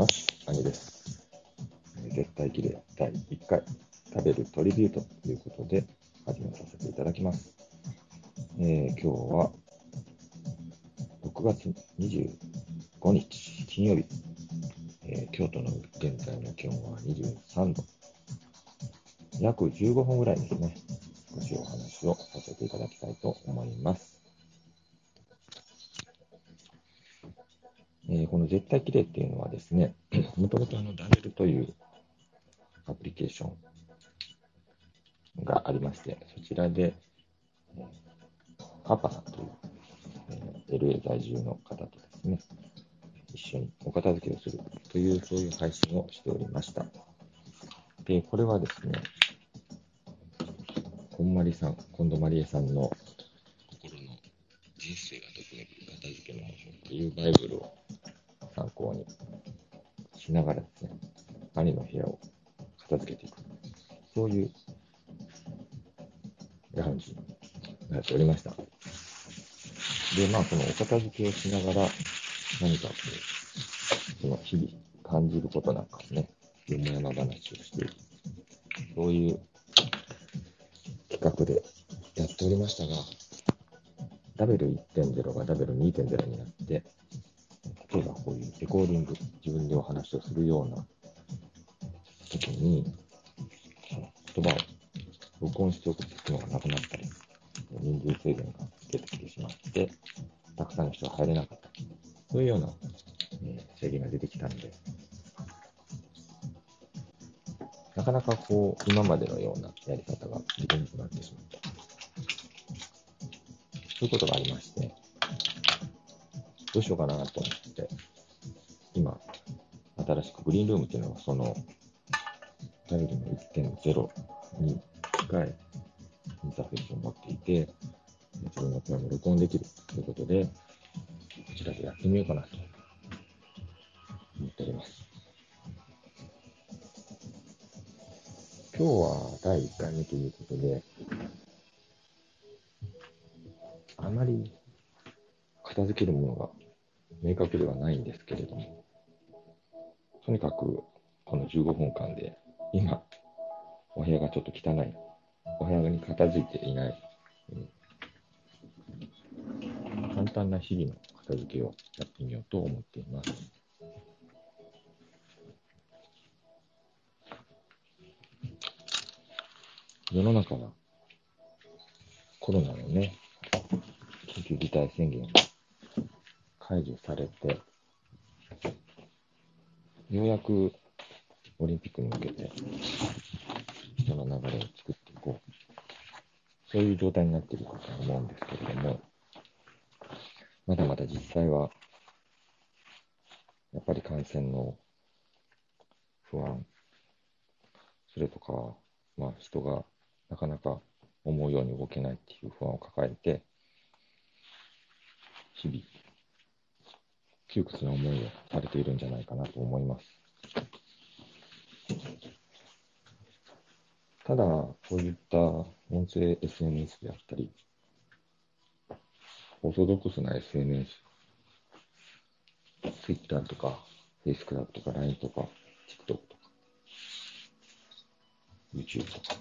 ます。兄です。絶対綺麗第1回食べるトリビュートということで始めさせていただきます。えー今日は6月25日金曜日、えー京都の現在の気温は23度。約15分ぐらいですね、少しお話をさせていただきたいと思います。えーこの絶対綺麗っていうのはですね、もともとあのダネルというアプリケーションがありまして、そちらで、えーパパさんという、えー LA 在住の方とですね、一緒にお片付けをするという、そういう配信をしておりました。で、これはですね、こんまりさん、近藤まりえさんの心の人生がときめく片付けの魔法というバイブルを参考にしながらですね、兄の部屋を片付けていく。そういう感じになっておりました。で、まあ、このお片付けをしながら、何かこう、その日々感じることなんかをね、よもやま話をしている。そういう企画でやっておりましたが、ダベル1.0がダベル2.0になって、例えばこういうレコーディング、自分でお話をするような時に、言葉を録音しておくっていうのがなくなったり、人数制限が出てきてしまって、たくさんの人が入れなかった。そういうような、制限が出てきたんで、なかなかこう、今までのようなやり方ができなくなってしまった。そういうことがありまして、どうしようかなと思って、新しくグリーンルームっていうのは、その、ダイルの1.0に近いインターフェースを持っていて、自分の声も録音できるということで、こちらでやってみようかなと思っております。今日は第1回目ということで、あまり片付けるものが明確ではないんですけれども、とにかくこの15分間で、今、お部屋がちょっと汚い、お部屋に片付いていない、うん。簡単な日々の片付けをやってみようと思っています。世の中はコロナのね、緊急事態宣言が解除されて、ようやくオリンピックに向けて人の流れを作っていこう。そういう状態になっているかと思うんですけれども、まだまだ実際は、やっぱり感染の不安、それとか、まあ人がなかなか思うように動けないっていう不安を抱えて、日々、窮屈な思いをされているんじゃないかなと思います。ただ、こういった音声 SNS であったり、オーソドックスな SNS、Twitter とか、Face クラブとか、LINE とか、TikTok とか、YouTube とか、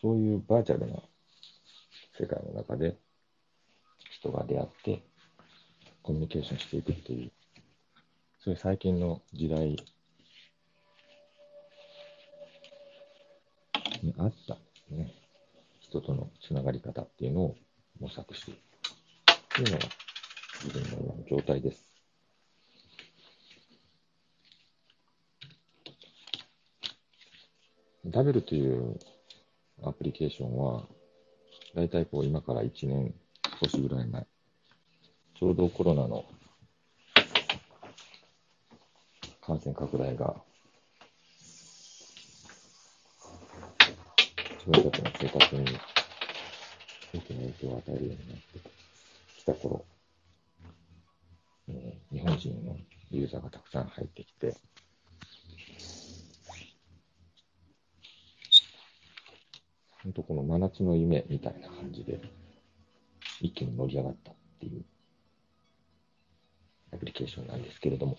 そういうバーチャルな世界の中で人が出会ってコミュニケーションしていくっていう、そういう最近の時代に合った、ね、人とのつながり方っていうのを模索しているというのが自分の状態です。ダベルというアプリケーションは、だいたいこう今から1年少しぐらい前、ちょうどコロナの感染拡大が自分たちの生活に大きな影響を与えるようになってきた頃、えー日本人のユーザーがたくさん入ってきて、本当この真夏の夢みたいな感じで、一気に盛り上がったっていうプリケーションなんですけれども、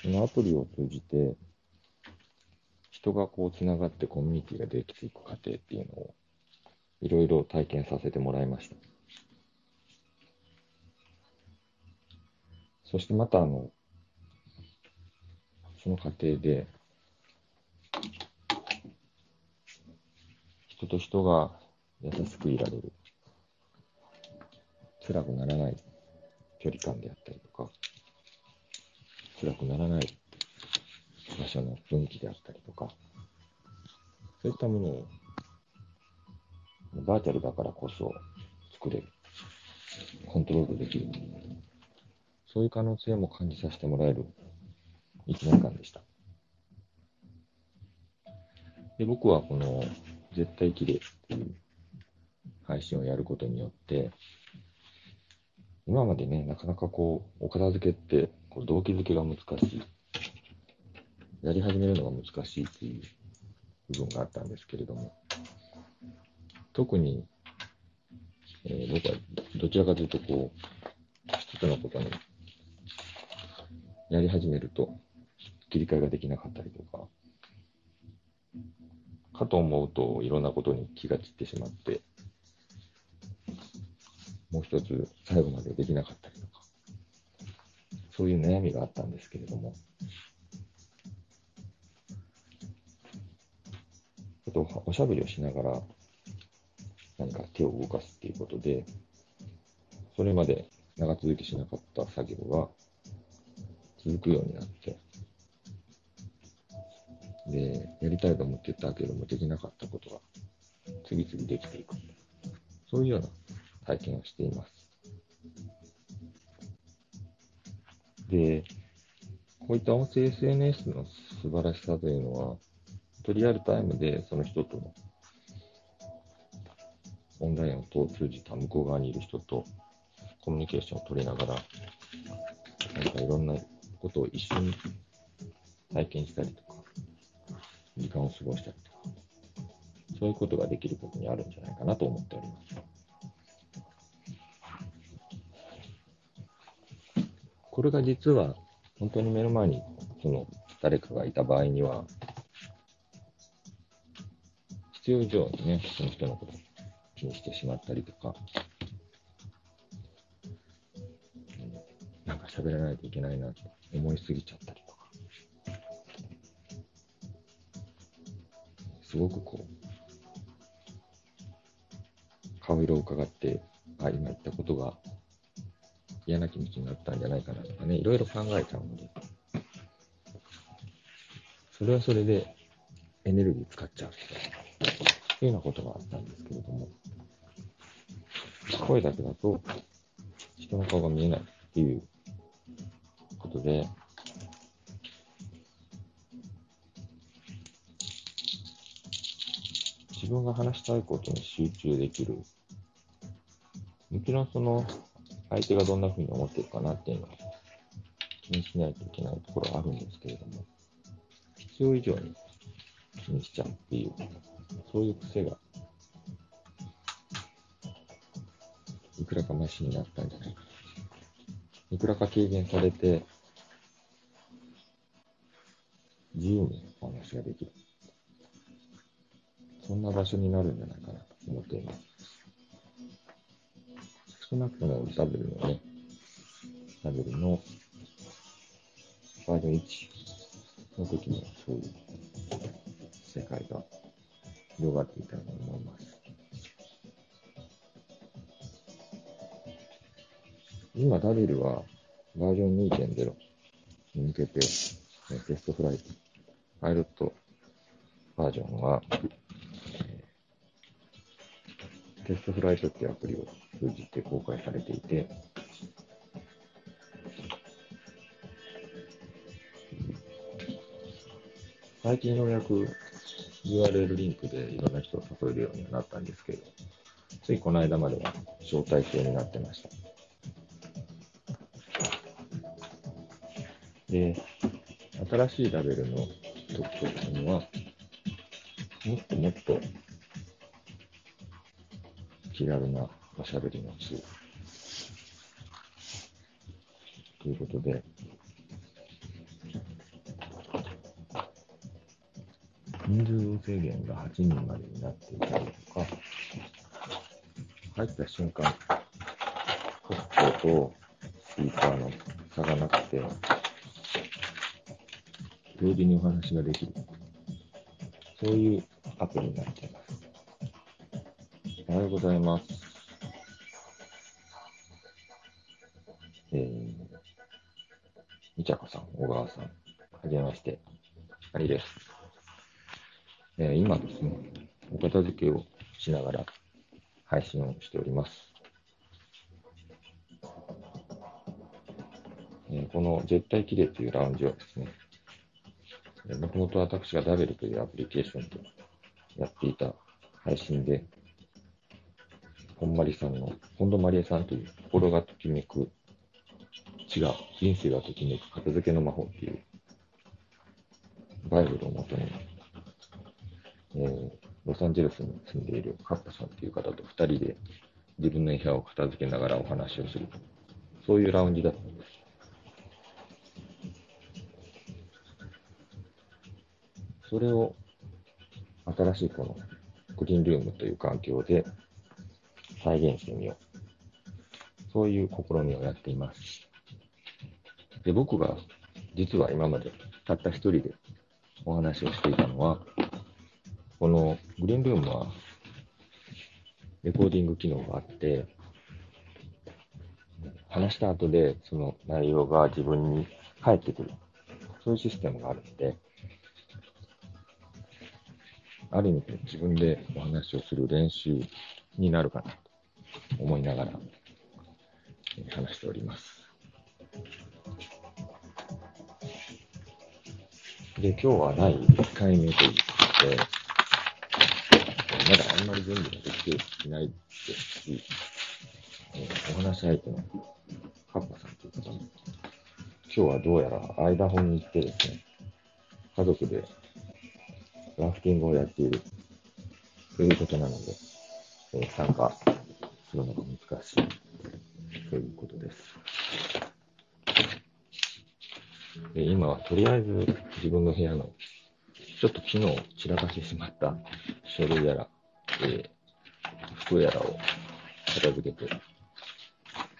そのアプリを通じて、人がこうつながってコミュニティができていく過程っていうのを、いろいろ体験させてもらいました。そしてまた、あの、その過程で、人と人が優しくいられる。辛くならない距離感であったりとか、辛くならない場所の雰囲気であったりとか、そういったものをバーチャルだからこそ作れる。コントロールできる。そういう可能性も感じさせてもらえる1年間でした。で、僕はこの絶対綺麗っていう配信をやることによって、今までね、なかなかこう、お片付けって、こう動機づけが難しい。やり始めるのが難しいっていう部分があったんですけれども、特に、えー、僕はどちらかというと、こう、一つのことにやり始めると、切り替えができなかったりとか、かと思うといろんなことに気が散ってしまって、もう一つ最後までできなかったりとか、そういう悩みがあったんですけれども、ちょっとおしゃべりをしながら何か手を動かすっていうことで、それまで長続きしなかった作業が続くようになって、で、やりたいと思ってたけどもできなかったことが次々できていく。そういうような体験をしています。で、こういった音声 SNS の素晴らしさというのは、リアルタイムでその人とのオンラインを通じた向こう側にいる人とコミュニケーションを取りながら、なんかいろんなことを一緒に体験したりとか、時間を過ごしたりとか、そういうことができることにあるんじゃないかなと思っております。これが実は、本当に目の前にその誰かがいた場合には、必要以上にね、その人のことを気にしてしまったりとか、なんか喋らないといけないなと思いすぎちゃったりとか、すごくこう、顔色を伺って、あ、今言ったことが嫌な気持ちになったんじゃないかなとかね、いろいろ考えちゃうので、それはそれでエネルギー使っちゃうというようなことがあったんですけれども、声だけだと人の顔が見えないっていうことで、自分が話したいことに集中できる。もちろんその相手がどんな風に思ってるかなっていうのは気にしないといけないところはあるんですけれども、必要以上に気にしちゃうっていう、そういう癖が、いくらかマシになったんじゃないか。いくらか軽減されて、自由にお話ができる。そんな場所になるんじゃないかなと思っています。少なくともダブルのね、ダブルのバージョン1の時にそういう世界が広がっていたと思います。今、ダビルはバージョン2.0に向けて、テストフライト、パイロットバージョンは、テストフライトっていうアプリを通じて公開されていて、最近ようやく URL リンクでいろんな人を誘えるようになったんですけど、ついこの間までは招待制になってました。で、新しいラベルの特徴というのは、もっともっと気軽なおしゃべりの地ということで、人数制限が8人までになっていたりとか、入った瞬間、ホストとスピーカーの差がなくて、同時にお話ができる。そういうアプリになってようございます。えー、みちゃこさん、小川さん、はじめまして、ありです。えー、今ですね、お片付けをしながら配信をしております。えー、この絶対綺麗というラウンジはですね、もともと私がダベルというアプリケーションでやっていた配信で、本まりさんの、本土まりえさんという心がときめく、違う、人生がときめく片付けの魔法っていう、バイブルをもとに、えー、ロサンゼルスに住んでいるカッパさんという方と二人で自分の部屋を片付けながらお話をする。そういうラウンジだったんです。それを新しいこのグリーンルームという環境で再現してみよう。そういう試みをやっています。で、僕が実は今までたった一人でお話をしていたのは、このグリーンルームはレコーディング機能があって、話した後でその内容が自分に返ってくる。そういうシステムがあるので、ある意味で自分でお話をする練習になるかな思いながら話しております。で、今日は第1回目ということで、まだあんまり準備ができていないですし、お話し相手のカッパさんという方も、今日はどうやら間本に行ってですね、家族でラフティングをやっているということなので、えー、参加するのが難しいということです。で今はとりあえず自分の部屋のちょっと昨日散らかしてしまった書類やら、えー、服やらを片付けて、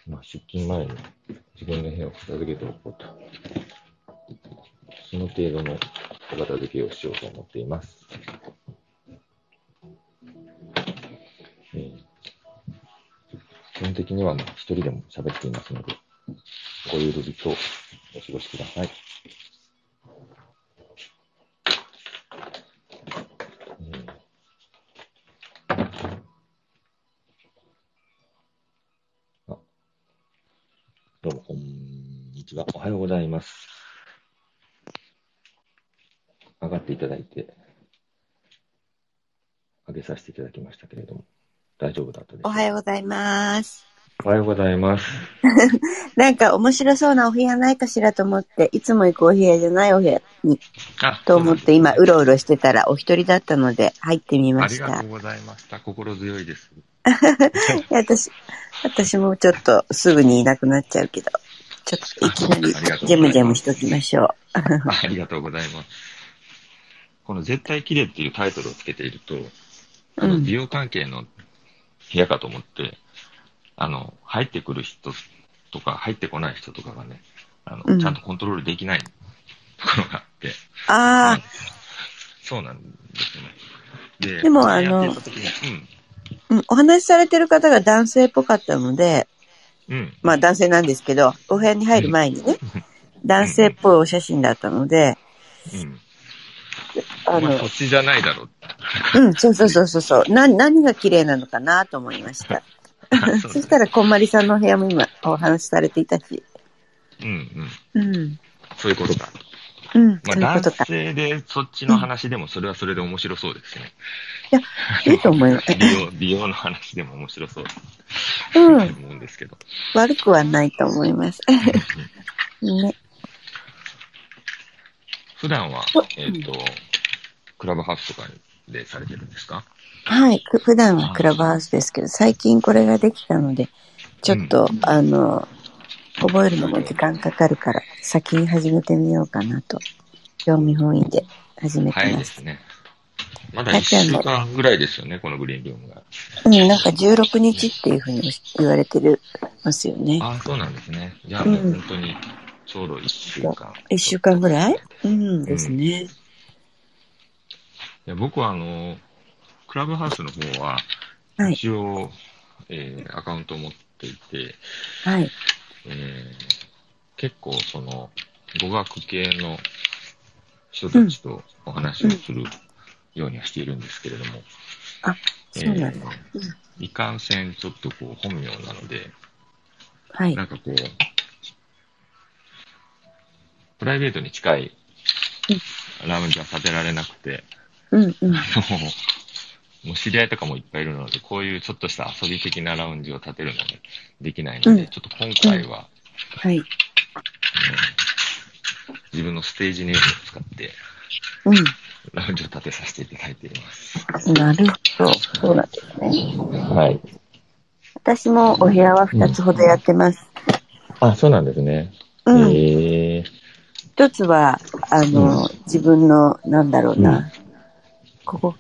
まあ、出勤前に自分の部屋を片付けておこうと。その程度のお片付けをしようと思っています。本的には、一人でも喋っていますので、ごゆるりとお過ごしください。どうも、こんにちは。おはようございます。上がっていただいて、上げさせていただきましたけれども、大丈夫だったですおはようございます。おはようございます。なんか面白そうなお部屋ないかしらと思って、いつも行くお部屋じゃないお部屋に、と思って今、うろうろしてたらお一人だったので入ってみました。ありがとうございました。心強いです。私、私もちょっとすぐにいなくなっちゃうけど、ちょっといきなりジェムジェムしときましょう。ありがとうございます。この絶対綺麗っていうタイトルをつけていると、あの美容関係の部屋かと思って、あの、入ってくる人とか入ってこない人とかがね、あの、うん、ちゃんとコントロールできないところがあって。ああ。そうなんですよね。で、でもあの、うん、うん、お話しされてる方が男性っぽかったので、うん、まあ男性なんですけど、お部屋に入る前にね、男性っぽいお写真だったので、うん、あの、そっちじゃないだろう。うん、そうそうそうそう。な、何が綺麗なのかなと思いました。そしたら、こんまりさんの部屋も今お話しされていたし。うんうん。うん。そういうことか。うん。まあ、男性でそっちの話でもそれはそれで面白そうですね。いや、いいと思います。美容、美容の話でも面白そう。うん。思うんですけど。悪くはないと思います。ね。普段は、えっ、ー、と、クラブハウスとかでされてるんですか？はい。普段はクラブハウスですけど、最近これができたので、ちょっと、うん、あの、覚えるのも時間かかるから、先に始めてみようかなと、興味本位で始めてます。早いですね。まだ1週間ぐらいですよね、このグリーンルームが。うん、なんか16日っていうふうに言われてるますよね。ああ、そうなんですね。じゃあもう本当にちょうど1週間。1週間ぐらい？うんですね。いや僕はあの、クラブハウスの方は、一応、はい、えー、アカウントを持っていて、はい。えー、結構その、語学系の人たちとお話をするようにはしているんですけれども、うん、あ、そうなんだ。えー、いかんせんちょっとこう本名なので、はい。なんかこう、プライベートに近いラウンジは建てられなくて、うんうん。もう知り合いとかもいっぱいいるので、こういうちょっとした遊び的なラウンジを建てるのができないので、うん、ちょっと今回は、はい。自分のステージネームを使って、うん。ラウンジを建てさせていただいています。なるほど。そうなんですね。はい。私もお部屋は2つほどやってます。うん、あ、そうなんですね。うん。えー、一つは、あの、うん、自分の、なんだろうな、うん、ここ、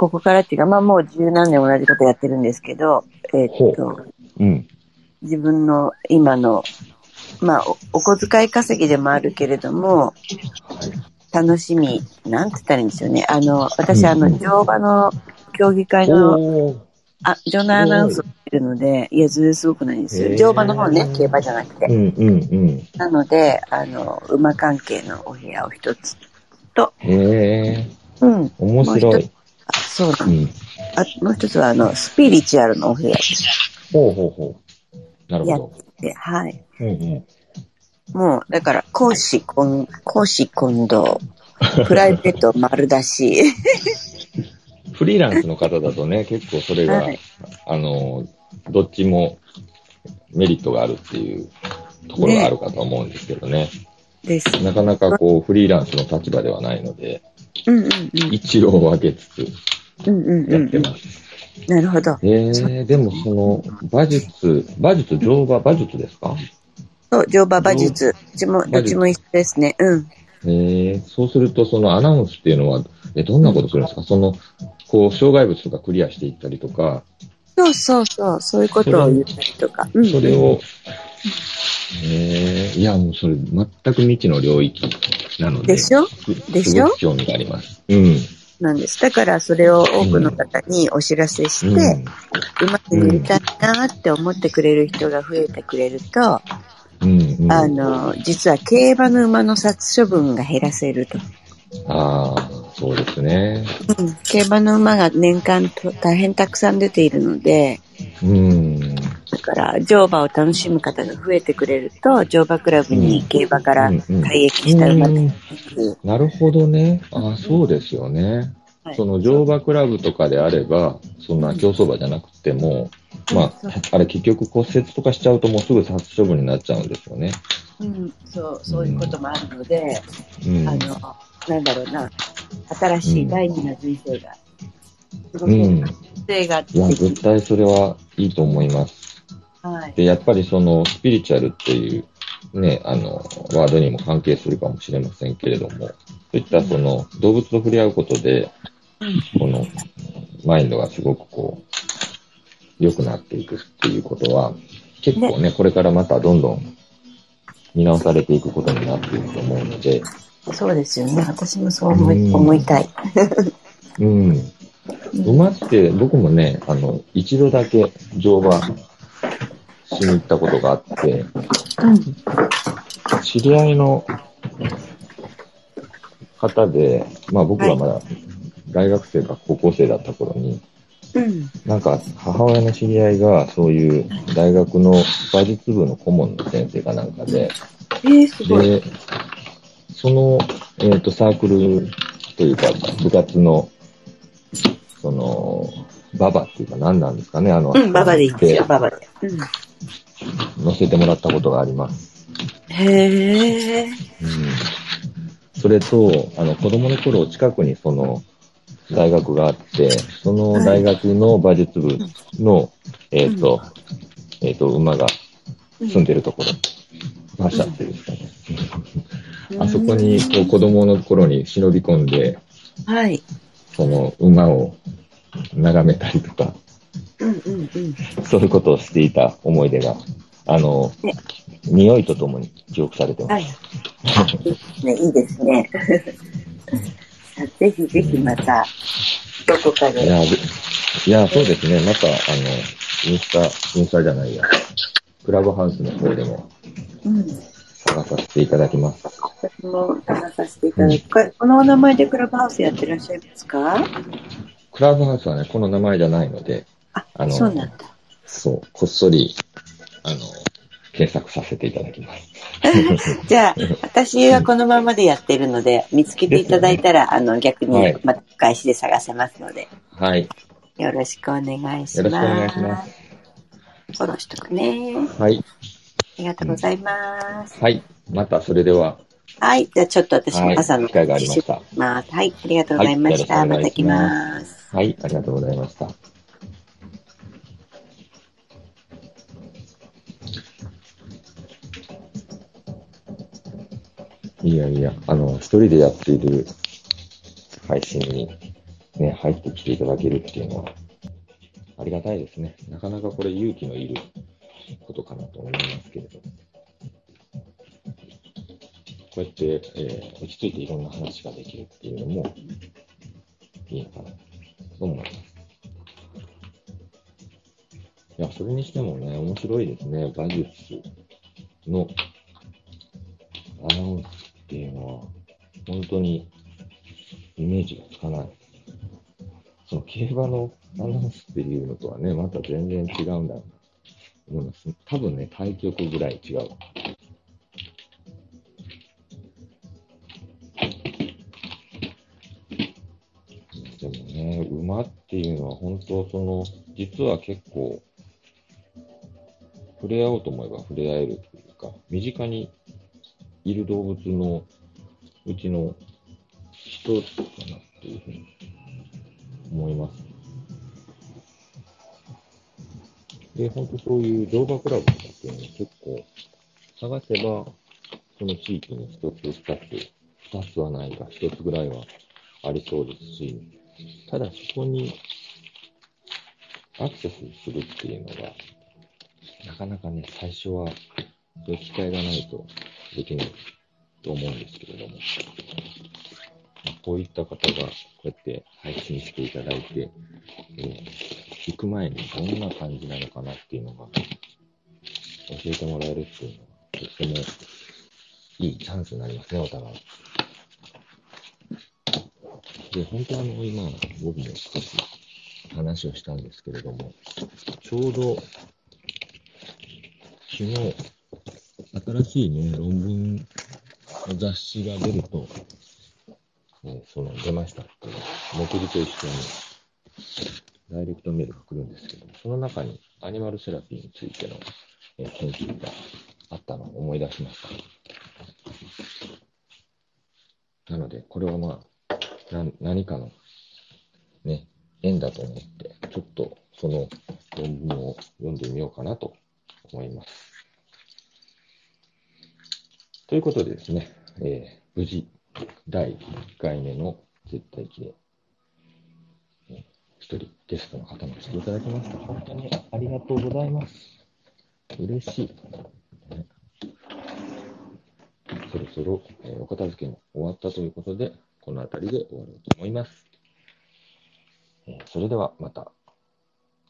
ここからっていうか、まあもう十何年同じことやってるんですけど、えー、っと、うん、自分の今のまあお、お小遣い稼ぎでもあるけれども、楽しみ、なんて言ったらいいんですよね。あの、私、あの、乗馬の競技会の、あ、場内アナウンスをしてるので、いや、ずるすごくないんですよ。乗馬の方ね、競馬じゃなくて。うんうんうん、なので、あの、馬関係のお部屋を一つと、へうん。面白い。あ、そうだ、うん、あ。もう一つは、あの、スピリチュアルのお部屋です。ほうほうほう。なるほど。で、はい。うんうん、もう、だから、講師、講師混同。プライベート丸出し。フリーランスの方だとね、結構それが、はい、あの、どっちもメリットがあるっていうところがあるかと思うんですけどね。ねです。なかなかこう、フリーランスの立場ではないので、うんうんうん、一応分けつつ、やってます。なるほど。えー、でもその、馬術、馬術、乗馬、馬術ですか？そう、乗馬馬術。どっちも、どっちも一緒ですね。うん。えー、そうすると、そのアナウンスっていうのは、え、どんなことするんですか、その、こう、障害物とかクリアしていったりとか。そうそうそう、そういうことを言ったりとか。それ,、それを、えー、いや、もうそれ、全く未知の領域なので。でしょ？でしょ？興味があります。うん。なんです。だからそれを多くの方にお知らせして、うん、うまくやりたいなって思ってくれる人が増えてくれると、うんうん、あの、実は競馬の馬の殺処分が減らせると。ああ、そうですね。うん。競馬の馬が年間大変たくさん出ているので、うん。だから、乗馬を楽しむ方が増えてくれると、乗馬クラブに競馬から退役した馬が、うんうんなるほどね。ああ、そうですよね。はい、その乗馬クラブとかであれば、そんな競走馬じゃなくても、まあ、あれ結局骨折とかしちゃうともうすぐ殺処分になっちゃうんですよね。うん、そう、そういうこともあるので、うん、あの、なんだろうな、新しい第二の人生が、すごく、性がいや、絶対それはいいと思います。はい。で、やっぱりその、スピリチュアルっていう、ね、あの、ワードにも関係するかもしれませんけれども、そういったその、動物と触れ合うことで、この、マインドがすごくこう、良くなっていくっていうことは、結構ね、これからまたどんどん見直されていくことになっていくと思うので。そうですよね。私もそう思い,、思いたい。うん。馬って僕もね、あの、一度だけ乗馬しに行ったことがあって、うん、知り合いの方で、まあ僕はまだ大学生か高校生だった頃に、うん、なんか母親の知り合いがそういう大学の馬術部の顧問の先生かなんかで、えー、すごい。で、その、えっ、ー、と、サークルというか部活の、その、ババっていうか何なんですかね、あの、うん、ババでいいですよ、ババで。うん。乗せてもらったことがあります。へえ。うん。それと、あの、子供の頃近くにその、大学があって、その大学の馬術部の、えっ、と、えっ、と、馬が住んでるところ、馬車っていうんですかね。あそこにこう子供の頃に忍び込んで、はい。その馬を眺めたりとか、うんうんうん、そういうことをしていた思い出が、あの、ね、匂いとともに記憶されてます。はい。ね、いいですね。ぜひぜひまた、どこかで。いや、いやそうですね。また、あの、インスタ、インスタじゃないや、クラブハウスの方でも、探させていただきます。私も探させていただきます。このお名前でクラブハウスやってらっしゃいますか？クラブハウスはね、この名前じゃないので、あ、あの、そうなんだ。そう、こっそり、検索させていただきます。じゃあ、私はこのままでやってるので、見つけていただいたら、ね、あの、逆にまた返しで探せますので。はい。よろしくお願いします。よろしくお願いします。フォローしとくね。はい。ありがとうございます。はい。また、それでは。はい。じゃあ、ちょっと私も朝の、機会がありました。はい。ありがとうございました。はい、また来ます。はい。ありがとうございました。いやいや、あの、一人でやっている配信にね、入ってきていただけるっていうのは、ありがたいですね。なかなかこれ勇気のいることかなと思いますけれど。こうやって、えー、落ち着いていろんな話ができるっていうのもいいのかなと思います。いや、それにしてもね、面白いですね。馬術の当にイメージがつかない。その競馬のアナウンスっていうのとはね、また全然違うんだろうな思います。多分ね、対局ぐらい違う。でもね、馬っていうのは本当その、実は結構、触れ合おうと思えば触れ合えるというか、身近にいる動物のうちの一つかなっていうふうに思います。で、本当そういう乗馬クラブとかっていうのは結構探せば、その地域に一つ、二つ、二つはないが、一つぐらいはありそうですし、ただそこにアクセスするっていうのが、なかなかね、最初はそういう機会がないとできないと思うんですけれども、まあこういった方がこうやって配信していただいて、えー、行く前にどんな感じなのかなっていうのが教えてもらえるっていうのは、とってもいいチャンスになりますね、お互い。で、本当あの、今、僕も少し話をしたんですけれども、ちょうど、昨日、新しいね、論文雑誌が出ると、ね、その出ましたっていう、目次と一緒に、ダイレクトメールが来るんですけど、その中にアニマルセラピーについての、え研究があったのを思い出しました。なので、これはまあ、な何かの、ね、縁だと思って、ちょっとその論文を読んでみようかなと思います。ということでですね、えー、無事、第1回目の絶対記念、一人ゲストの方も来ていただきました。本当にありがとうございます。嬉しい。そろそろ、えー、お片付けも終わったということで、この辺りで終わろうと思います。えー、それではまた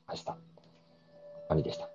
明日。アミでした。